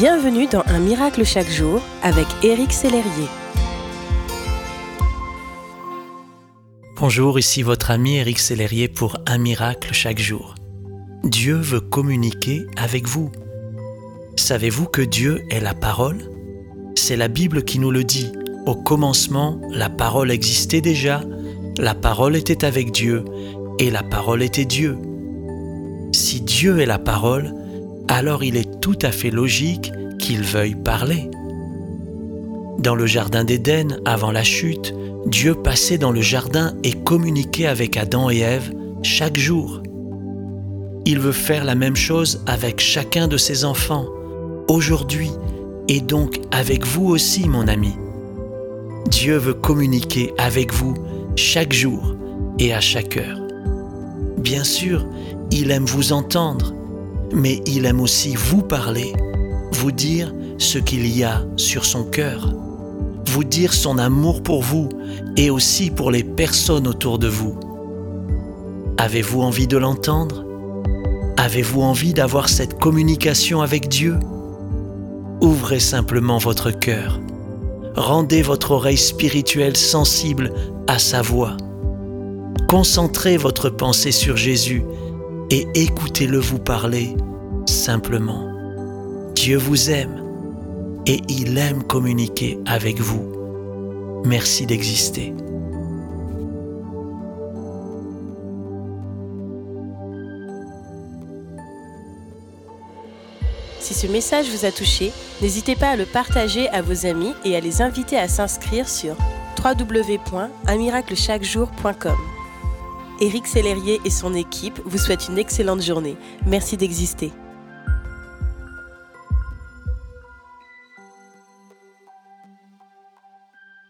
Bienvenue dans Un miracle chaque jour avec Éric Sellerier. Bonjour, ici votre ami Éric Sellerier pour Un miracle chaque jour. Dieu veut communiquer avec vous. Savez-vous que Dieu est la parole? C'est la Bible qui nous le dit. Au commencement, la parole existait déjà, la parole était avec Dieu, et la parole était Dieu. Si Dieu est la parole, alors il est tout à fait logique qu'il veuille parler. Dans le Jardin d'Éden, avant la chute, Dieu passait dans le jardin et communiquait avec Adam et Ève chaque jour. Il veut faire la même chose avec chacun de ses enfants, aujourd'hui, et donc avec vous aussi, mon ami. Dieu veut communiquer avec vous chaque jour et à chaque heure. Bien sûr, il aime vous entendre, mais il aime aussi vous parler, vous dire ce qu'il y a sur son cœur, vous dire son amour pour vous et aussi pour les personnes autour de vous. Avez-vous envie de l'entendre? Avez-vous envie d'avoir cette communication avec Dieu? Ouvrez simplement votre cœur. Rendez votre oreille spirituelle sensible à sa voix. Concentrez votre pensée sur Jésus et écoutez-le vous parler simplement. Dieu vous aime et il aime communiquer avec vous. Merci d'exister. Si ce message vous a touché, n'hésitez pas à le partager à vos amis et à les inviter à s'inscrire sur www.unmiraclechaquejour.com. Éric Sellerier et son équipe vous souhaitent une excellente journée. Merci d'exister.